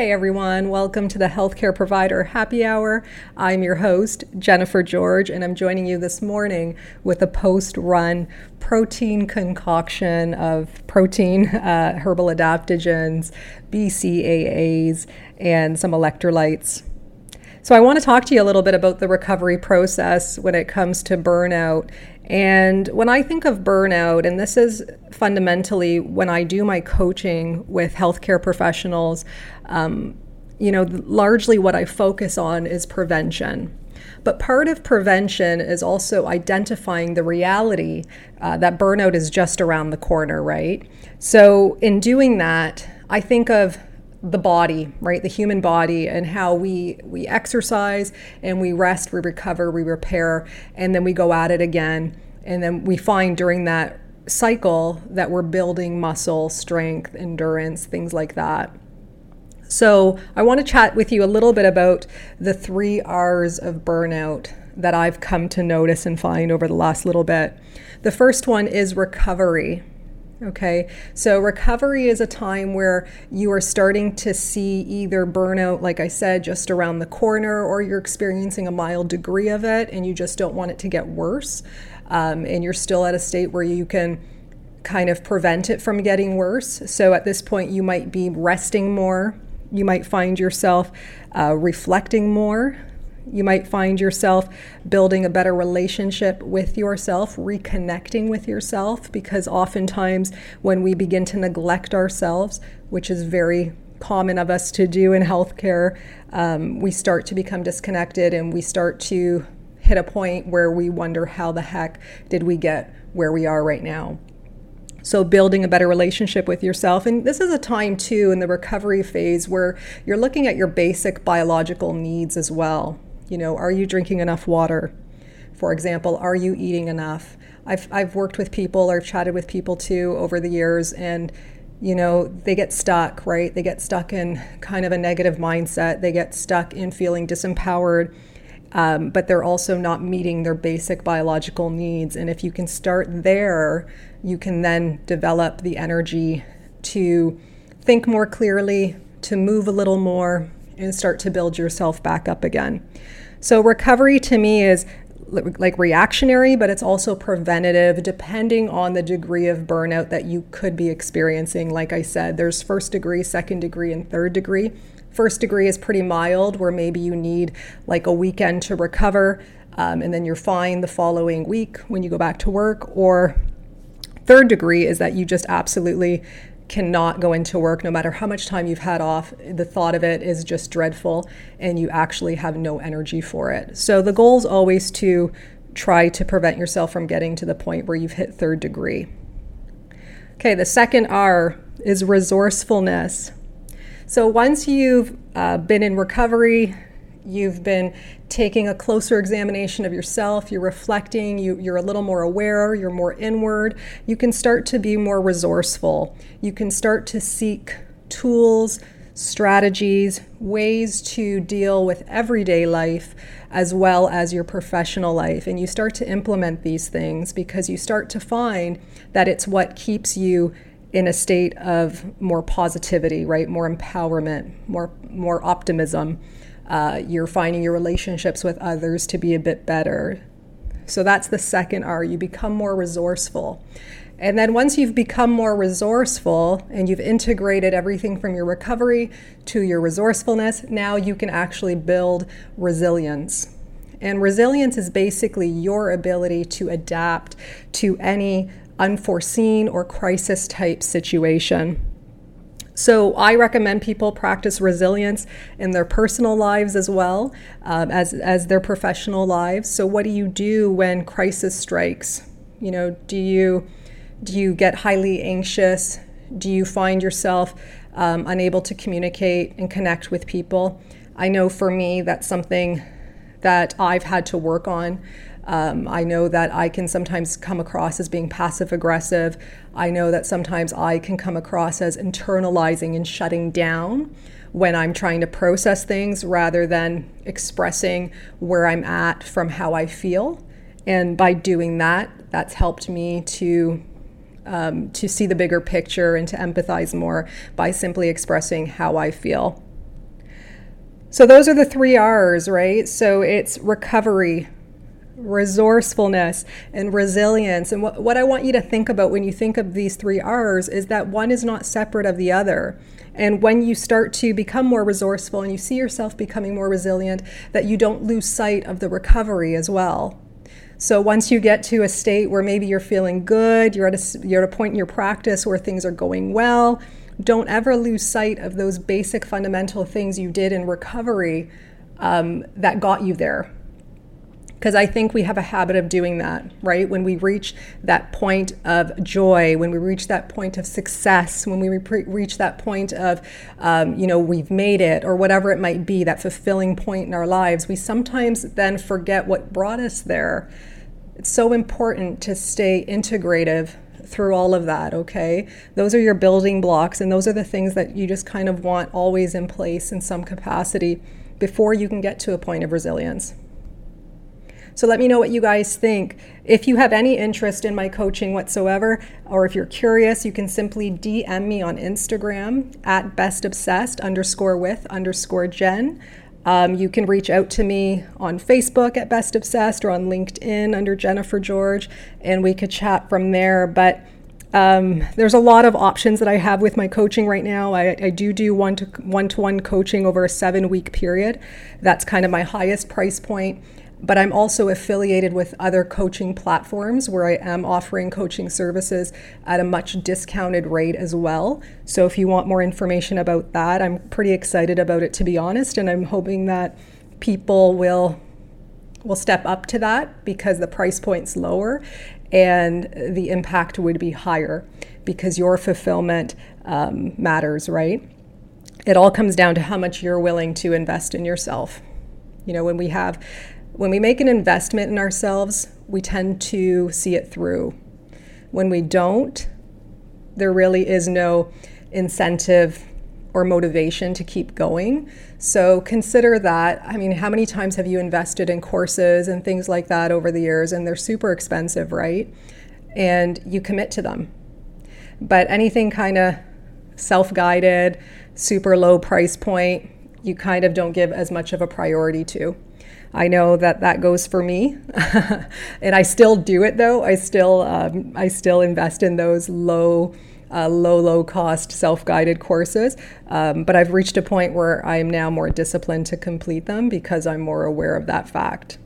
Hey everyone, welcome to the Healthcare Provider Happy Hour. I'm your host, Jennifer George, and I'm joining you this morning with a post run protein concoction of protein, uh, herbal adaptogens, BCAAs, and some electrolytes. So, I want to talk to you a little bit about the recovery process when it comes to burnout and when I think of burnout, and this is fundamentally when I do my coaching with healthcare professionals, um, you know, largely what I focus on is prevention. But part of prevention is also identifying the reality uh, that burnout is just around the corner, right? So, in doing that, I think of the body, right? The human body and how we we exercise and we rest, we recover, we repair, and then we go at it again. And then we find during that cycle that we're building muscle, strength, endurance, things like that. So, I want to chat with you a little bit about the three R's of burnout that I've come to notice and find over the last little bit. The first one is recovery. Okay, so recovery is a time where you are starting to see either burnout, like I said, just around the corner, or you're experiencing a mild degree of it and you just don't want it to get worse. Um, and you're still at a state where you can kind of prevent it from getting worse. So at this point, you might be resting more. You might find yourself uh, reflecting more you might find yourself building a better relationship with yourself, reconnecting with yourself, because oftentimes when we begin to neglect ourselves, which is very common of us to do in healthcare, um, we start to become disconnected and we start to hit a point where we wonder how the heck did we get where we are right now. So, building a better relationship with yourself. And this is a time, too, in the recovery phase where you're looking at your basic biological needs as well. You know, are you drinking enough water? For example, are you eating enough? I've, I've worked with people or I've chatted with people too over the years, and you know, they get stuck, right? They get stuck in kind of a negative mindset. They get stuck in feeling disempowered, um, but they're also not meeting their basic biological needs. And if you can start there, you can then develop the energy to think more clearly, to move a little more, and start to build yourself back up again. So, recovery to me is like reactionary, but it's also preventative depending on the degree of burnout that you could be experiencing. Like I said, there's first degree, second degree, and third degree. First degree is pretty mild, where maybe you need like a weekend to recover, um, and then you're fine the following week when you go back to work. Or third degree is that you just absolutely cannot go into work no matter how much time you've had off. The thought of it is just dreadful, and you actually have no energy for it. So the goal is always to try to prevent yourself from getting to the point where you've hit third degree. Okay, the second R is resourcefulness. So once you've uh, been in recovery, you've been taking a closer examination of yourself, you're reflecting, you, you're a little more aware, you're more inward, you can start to be more resourceful. You can start to seek tools, strategies, ways to deal with everyday life as well as your professional life. And you start to implement these things because you start to find that it's what keeps you in a state of more positivity, right? More empowerment, more more optimism. Uh, you're finding your relationships with others to be a bit better. So that's the second R. You become more resourceful. And then once you've become more resourceful and you've integrated everything from your recovery to your resourcefulness, now you can actually build resilience. And resilience is basically your ability to adapt to any unforeseen or crisis type situation. So I recommend people practice resilience in their personal lives as well um, as, as their professional lives. So what do you do when crisis strikes? You know, do you do you get highly anxious? Do you find yourself um, unable to communicate and connect with people? I know for me that's something that I've had to work on. Um, I know that I can sometimes come across as being passive aggressive. I know that sometimes I can come across as internalizing and shutting down when I'm trying to process things rather than expressing where I'm at from how I feel. And by doing that, that's helped me to um, to see the bigger picture and to empathize more by simply expressing how I feel. So, those are the three R's, right? So, it's recovery, resourcefulness, and resilience. And what, what I want you to think about when you think of these three R's is that one is not separate of the other. And when you start to become more resourceful and you see yourself becoming more resilient, that you don't lose sight of the recovery as well. So once you get to a state where maybe you're feeling good, you're at a, you're at a point in your practice where things are going well, don't ever lose sight of those basic fundamental things you did in recovery um, that got you there. Because I think we have a habit of doing that, right? When we reach that point of joy, when we reach that point of success, when we re- reach that point of, um, you know, we've made it, or whatever it might be, that fulfilling point in our lives, we sometimes then forget what brought us there. It's so important to stay integrative through all of that, okay? Those are your building blocks, and those are the things that you just kind of want always in place in some capacity before you can get to a point of resilience. So let me know what you guys think. If you have any interest in my coaching whatsoever, or if you're curious, you can simply DM me on Instagram at bestobsessed underscore with underscore Jen. Um, you can reach out to me on Facebook at Best Obsessed or on LinkedIn under Jennifer George, and we could chat from there. But um, there's a lot of options that I have with my coaching right now. I, I do do one to one coaching over a seven week period. That's kind of my highest price point but I'm also affiliated with other coaching platforms where I am offering coaching services at a much discounted rate as well. So if you want more information about that, I'm pretty excited about it to be honest, and I'm hoping that people will will step up to that because the price point's lower and the impact would be higher because your fulfillment um, matters, right? It all comes down to how much you're willing to invest in yourself. You know, when we have when we make an investment in ourselves, we tend to see it through. When we don't, there really is no incentive or motivation to keep going. So consider that. I mean, how many times have you invested in courses and things like that over the years? And they're super expensive, right? And you commit to them. But anything kind of self guided, super low price point, you kind of don't give as much of a priority to. I know that that goes for me, and I still do it though. I still um, I still invest in those low. Uh, low, low cost self guided courses. Um, but I've reached a point where I am now more disciplined to complete them because I'm more aware of that fact.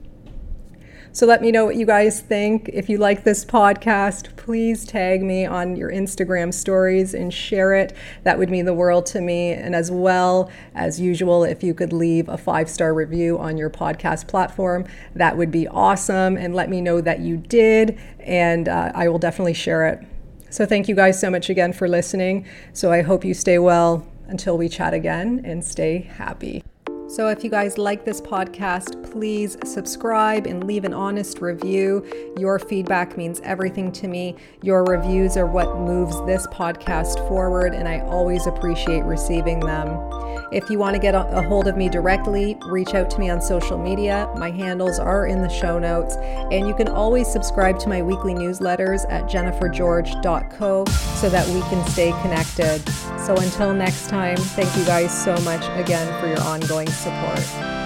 So let me know what you guys think. If you like this podcast, please tag me on your Instagram stories and share it. That would mean the world to me. And as well, as usual, if you could leave a five star review on your podcast platform, that would be awesome. And let me know that you did, and uh, I will definitely share it. So thank you guys so much again for listening. So I hope you stay well until we chat again and stay happy. So, if you guys like this podcast, please subscribe and leave an honest review. Your feedback means everything to me. Your reviews are what moves this podcast forward, and I always appreciate receiving them. If you want to get a hold of me directly, reach out to me on social media. My handles are in the show notes, and you can always subscribe to my weekly newsletters at jennifergeorge.co so that we can stay connected. So, until next time, thank you guys so much again for your ongoing support.